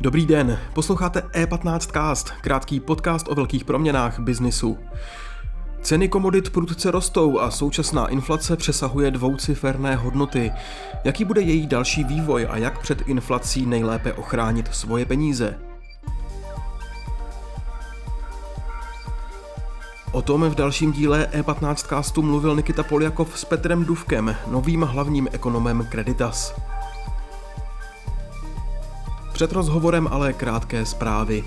Dobrý den, posloucháte E15 Cast, krátký podcast o velkých proměnách biznisu. Ceny komodit prudce rostou a současná inflace přesahuje dvouciferné hodnoty. Jaký bude její další vývoj a jak před inflací nejlépe ochránit svoje peníze? O tom v dalším díle E15 castu mluvil Nikita Poljakov s Petrem Duvkem, novým hlavním ekonomem Creditas. Před rozhovorem ale krátké zprávy.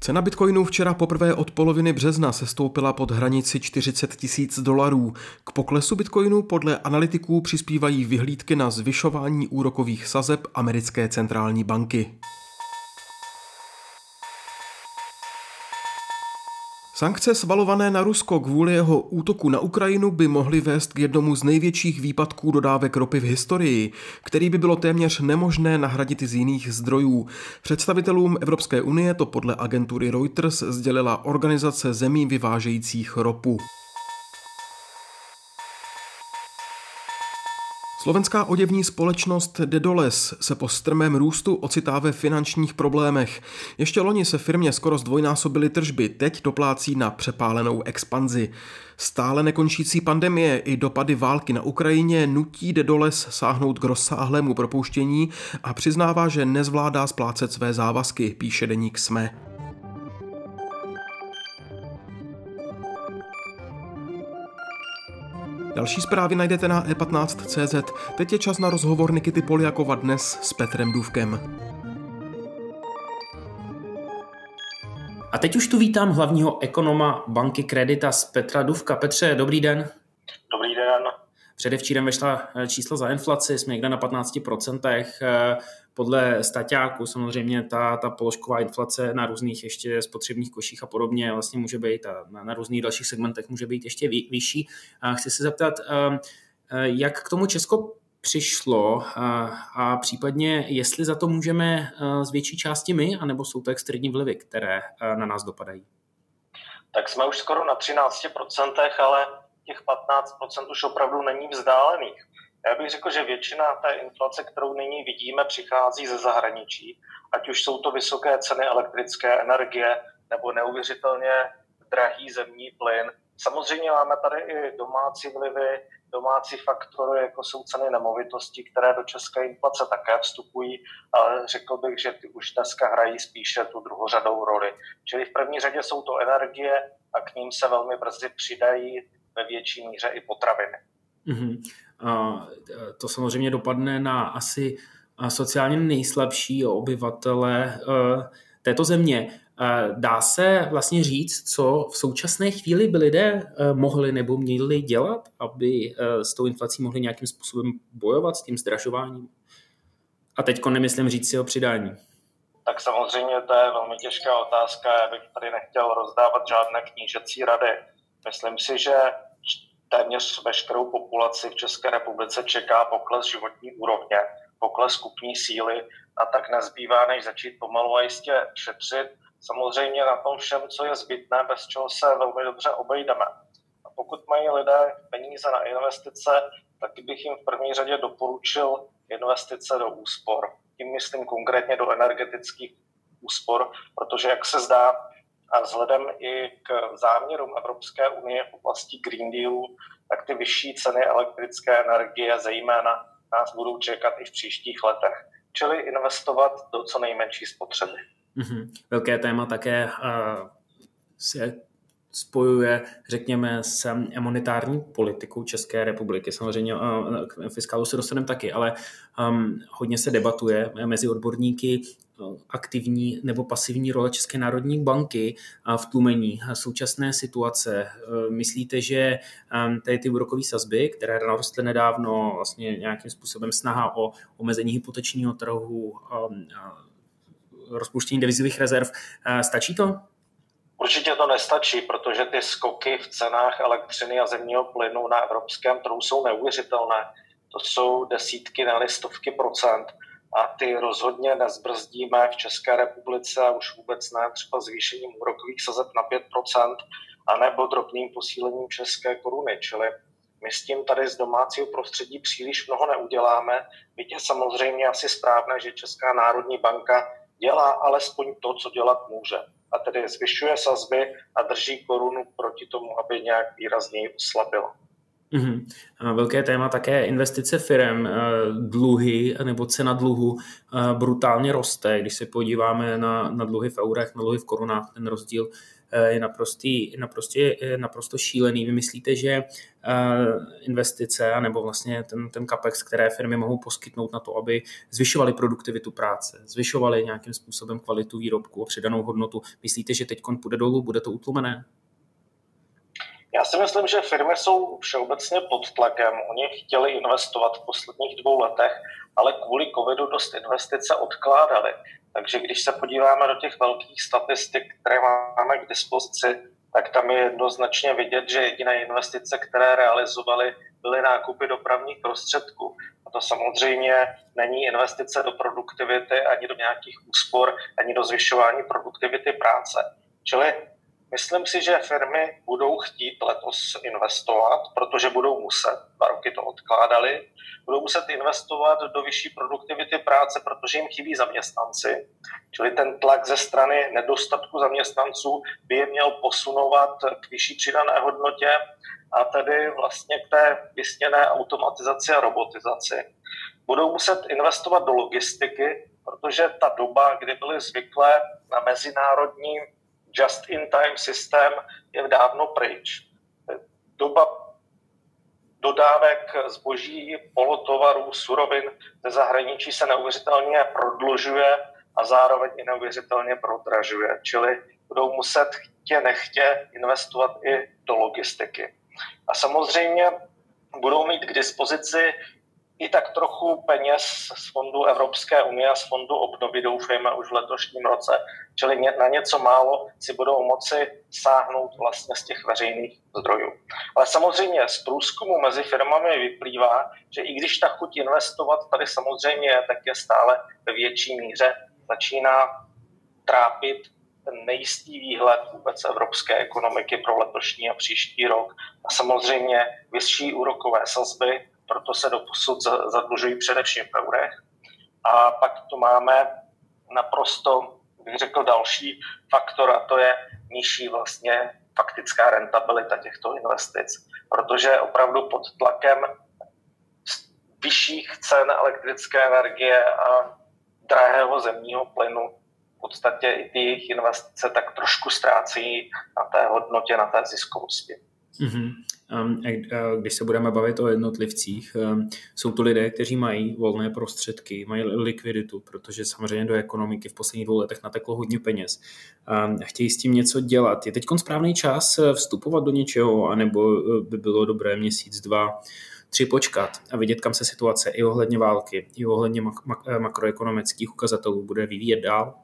Cena bitcoinů včera poprvé od poloviny března se stoupila pod hranici 40 tisíc dolarů. K poklesu bitcoinů podle analytiků přispívají vyhlídky na zvyšování úrokových sazeb americké centrální banky. Sankce svalované na Rusko kvůli jeho útoku na Ukrajinu by mohly vést k jednomu z největších výpadků dodávek ropy v historii, který by bylo téměř nemožné nahradit z jiných zdrojů. Představitelům Evropské unie to podle agentury Reuters sdělila organizace zemí vyvážejících ropu. Slovenská oděvní společnost Dedoles se po strmém růstu ocitá ve finančních problémech. Ještě loni se firmě skoro zdvojnásobily tržby, teď doplácí na přepálenou expanzi. Stále nekončící pandemie i dopady války na Ukrajině nutí Dedoles sáhnout k rozsáhlému propouštění a přiznává, že nezvládá splácet své závazky, píše deník SME. Další zprávy najdete na e15.cz. Teď je čas na rozhovor Nikity Poliakova dnes s Petrem Důvkem. A teď už tu vítám hlavního ekonoma banky Creditas Petra Duvka. Petře, dobrý den. Dobrý den. Předevčírem vyšla čísla za inflaci, jsme někde na 15%. Podle staťáku samozřejmě ta, ta položková inflace na různých ještě spotřebních koších a podobně vlastně může být a na, na různých dalších segmentech může být ještě vý, vyšší. A chci se zeptat, ehm, eh, jak k tomu Česko přišlo a, a případně jestli za to můžeme eh, z větší části my, anebo jsou to externí vlivy, které eh, na nás dopadají? Tak jsme už skoro na 13%, ale těch 15% už opravdu není vzdálených. Já bych řekl, že většina té inflace, kterou nyní vidíme, přichází ze zahraničí, ať už jsou to vysoké ceny elektrické energie nebo neuvěřitelně drahý zemní plyn. Samozřejmě máme tady i domácí vlivy, domácí faktory, jako jsou ceny nemovitostí, které do české inflace také vstupují, ale řekl bych, že ty už dneska hrají spíše tu druhořadou roli. Čili v první řadě jsou to energie a k ním se velmi brzy přidají ve větší míře i potraviny. Mm-hmm. A to samozřejmě dopadne na asi sociálně nejslabší obyvatele e, této země. E, dá se vlastně říct, co v současné chvíli by lidé e, mohli nebo měli dělat, aby s tou inflací mohli nějakým způsobem bojovat s tím zdražováním? A teď nemyslím říct si o přidání. Tak samozřejmě to je velmi těžká otázka. Já bych tady nechtěl rozdávat žádné knížecí rady. Myslím si, že téměř veškerou populaci v České republice čeká pokles životní úrovně, pokles kupní síly a tak nezbývá, než začít pomalu a jistě šetřit. Samozřejmě na tom všem, co je zbytné, bez čeho se velmi dobře obejdeme. A pokud mají lidé peníze na investice, tak bych jim v první řadě doporučil investice do úspor. Tím myslím konkrétně do energetických úspor, protože jak se zdá, a vzhledem i k záměrům Evropské unie v oblasti Green Dealu, tak ty vyšší ceny elektrické energie zejména nás budou čekat i v příštích letech. Čili investovat do co nejmenší spotřeby. Mm-hmm. Velké téma také uh, se spojuje, řekněme, s monetární politikou České republiky. Samozřejmě k fiskálu se dostaneme taky, ale um, hodně se debatuje mezi odborníky aktivní nebo pasivní role České národní banky v tlumení současné situace. Myslíte, že um, tady ty úrokové sazby, které narostly nedávno, vlastně nějakým způsobem snaha o omezení hypotečního trhu, rozpuštění devizových rezerv, uh, stačí to? Určitě to nestačí, protože ty skoky v cenách elektřiny a zemního plynu na evropském trhu jsou neuvěřitelné. To jsou desítky, ne stovky procent a ty rozhodně nezbrzdíme v České republice a už vůbec ne třeba zvýšením úrokových sazeb na 5%. anebo drobným posílením české koruny. Čili my s tím tady z domácího prostředí příliš mnoho neuděláme. Byť je samozřejmě asi správné, že Česká národní banka dělá alespoň to, co dělat může. A tedy zvyšuje sazby a drží korunu proti tomu, aby nějak výrazněji oslabila. Mm-hmm. Velké téma také investice firm, eh, dluhy nebo cena dluhu eh, brutálně roste. Když se podíváme na, na dluhy v eurech, na dluhy v korunách, ten rozdíl eh, je naprostý, naprostý, naprosto šílený. Vy myslíte, že investice nebo vlastně ten, ten capex, které firmy mohou poskytnout na to, aby zvyšovaly produktivitu práce, zvyšovaly nějakým způsobem kvalitu výrobku a přidanou hodnotu, myslíte, že teď půjde dolů, bude to utlumené? Já si myslím, že firmy jsou všeobecně pod tlakem. Oni chtěli investovat v posledních dvou letech, ale kvůli covidu dost investice odkládali. Takže když se podíváme do těch velkých statistik, které máme k dispozici, tak tam je jednoznačně vidět, že jediné investice, které realizovali, byly nákupy dopravních prostředků. A to samozřejmě není investice do produktivity, ani do nějakých úspor, ani do zvyšování produktivity práce. Čili Myslím si, že firmy budou chtít letos investovat, protože budou muset, dva roky to odkládali, budou muset investovat do vyšší produktivity práce, protože jim chybí zaměstnanci. Čili ten tlak ze strany nedostatku zaměstnanců by je měl posunovat k vyšší přidané hodnotě a tedy vlastně k té vysněné automatizaci a robotizaci. Budou muset investovat do logistiky, protože ta doba, kdy byly zvyklé na mezinárodní just-in-time systém je dávno pryč. Doba dodávek zboží, polotovarů, surovin ze zahraničí se neuvěřitelně prodlužuje a zároveň i neuvěřitelně prodražuje. Čili budou muset chtě nechtě investovat i do logistiky. A samozřejmě budou mít k dispozici i tak trochu peněz z fondu Evropské unie a z fondu obnovy, doufejme, už v letošním roce. Čili na něco málo si budou moci sáhnout vlastně z těch veřejných zdrojů. Ale samozřejmě z průzkumu mezi firmami vyplývá, že i když ta chuť investovat tady samozřejmě je, tak je stále ve větší míře začíná trápit ten nejistý výhled vůbec evropské ekonomiky pro letošní a příští rok. A samozřejmě vyšší úrokové sazby, proto se doposud zadlužují především v eurech. A pak tu máme naprosto, bych řekl, další faktor a to je nižší vlastně faktická rentabilita těchto investic, protože opravdu pod tlakem vyšších cen elektrické energie a drahého zemního plynu v podstatě i ty jejich investice tak trošku ztrácí na té hodnotě, na té ziskovosti. Mm-hmm. Když se budeme bavit o jednotlivcích, jsou to lidé, kteří mají volné prostředky, mají likviditu, protože samozřejmě do ekonomiky v posledních dvou letech nateklo hodně peněz. Chtějí s tím něco dělat. Je teď správný čas eh, vstupovat do něčeho, anebo eh, by bylo dobré měsíc, dva, tři počkat a vidět, kam se situace i ohledně války, i ohledně makroekonomických ukazatelů bude vyvíjet dál?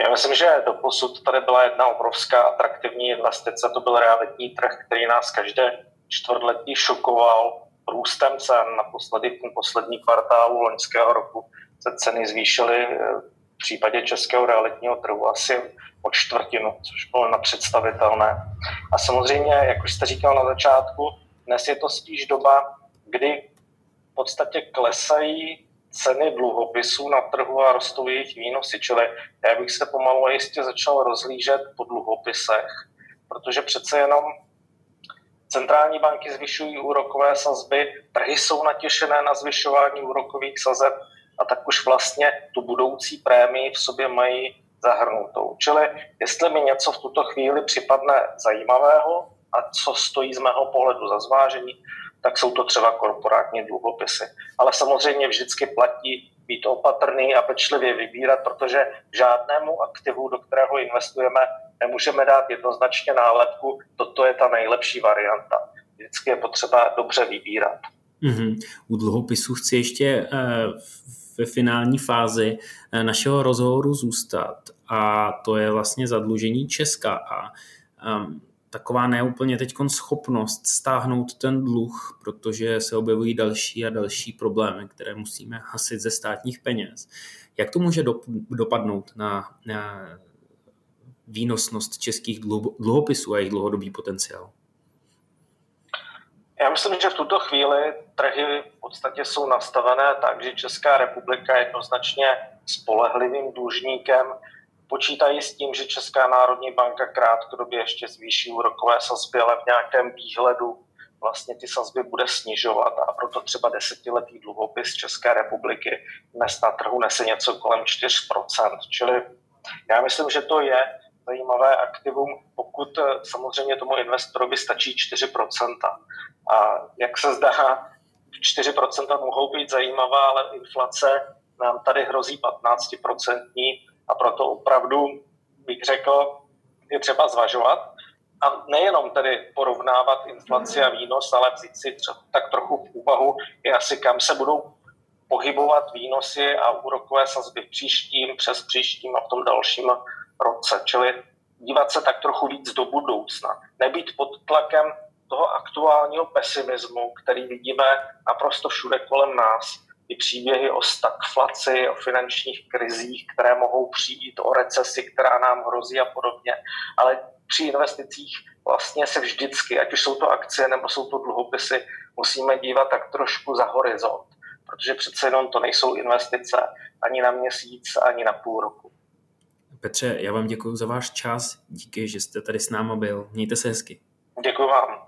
Já myslím, že do posud tady byla jedna obrovská atraktivní investice, to byl realitní trh, který nás každé čtvrtletí šokoval růstem cen. Naposledy v poslední kvartálu loňského roku se ceny zvýšily eh, v případě českého realitního trhu asi o čtvrtinu, což bylo nepředstavitelné. A samozřejmě, jak už jste říkal na začátku, dnes je to spíš doba, kdy v podstatě klesají ceny dluhopisů na trhu a rostou jejich výnosy. Čili já bych se pomalu a jistě začal rozlížet po dluhopisech, protože přece jenom centrální banky zvyšují úrokové sazby, trhy jsou natěšené na zvyšování úrokových sazeb a tak už vlastně tu budoucí prémii v sobě mají zahrnutou. Čili jestli mi něco v tuto chvíli připadne zajímavého a co stojí z mého pohledu za zvážení, tak jsou to třeba korporátní dluhopisy. Ale samozřejmě vždycky platí být opatrný a pečlivě vybírat, protože žádnému aktivu, do kterého investujeme, nemůžeme dát jednoznačně nálepku, toto je ta nejlepší varianta. Vždycky je potřeba dobře vybírat. Mm-hmm. U dluhopisů chci ještě uh, ve finální fázi uh, našeho rozhovoru zůstat a to je vlastně zadlužení Česka a um, taková neúplně teď schopnost stáhnout ten dluh, protože se objevují další a další problémy, které musíme hasit ze státních peněz. Jak to může dopadnout na, na výnosnost českých dluhopisů a jejich dlouhodobý potenciál? Já myslím, že v tuto chvíli trhy v podstatě jsou nastavené tak, že Česká republika je jednoznačně spolehlivým dlužníkem. Počítají s tím, že Česká národní banka krátkodobě ještě zvýší úrokové sazby, ale v nějakém výhledu vlastně ty sazby bude snižovat a proto třeba desetiletý dluhopis České republiky dnes na trhu nese něco kolem 4%. Čili já myslím, že to je zajímavé aktivum, pokud samozřejmě tomu investorovi stačí 4%. A jak se zdá, 4% mohou být zajímavá, ale inflace nám tady hrozí 15% a proto opravdu bych řekl, je třeba zvažovat. A nejenom tedy porovnávat inflaci a výnos, ale vzít si tak trochu v úvahu, je asi kam se budou pohybovat výnosy a úrokové sazby v příštím, přes příštím a v tom dalším roce. Čili dívat se tak trochu víc do budoucna. Nebýt pod tlakem toho aktuálního pesimismu, který vidíme naprosto všude kolem nás, i příběhy o stagflaci, o finančních krizích, které mohou přijít, o recesi, která nám hrozí a podobně. Ale při investicích vlastně se vždycky, ať už jsou to akcie nebo jsou to dluhopisy, musíme dívat tak trošku za horizont, protože přece jenom to nejsou investice ani na měsíc, ani na půl roku. Petře, já vám děkuji za váš čas, díky, že jste tady s náma byl. Mějte se hezky. Děkuji vám.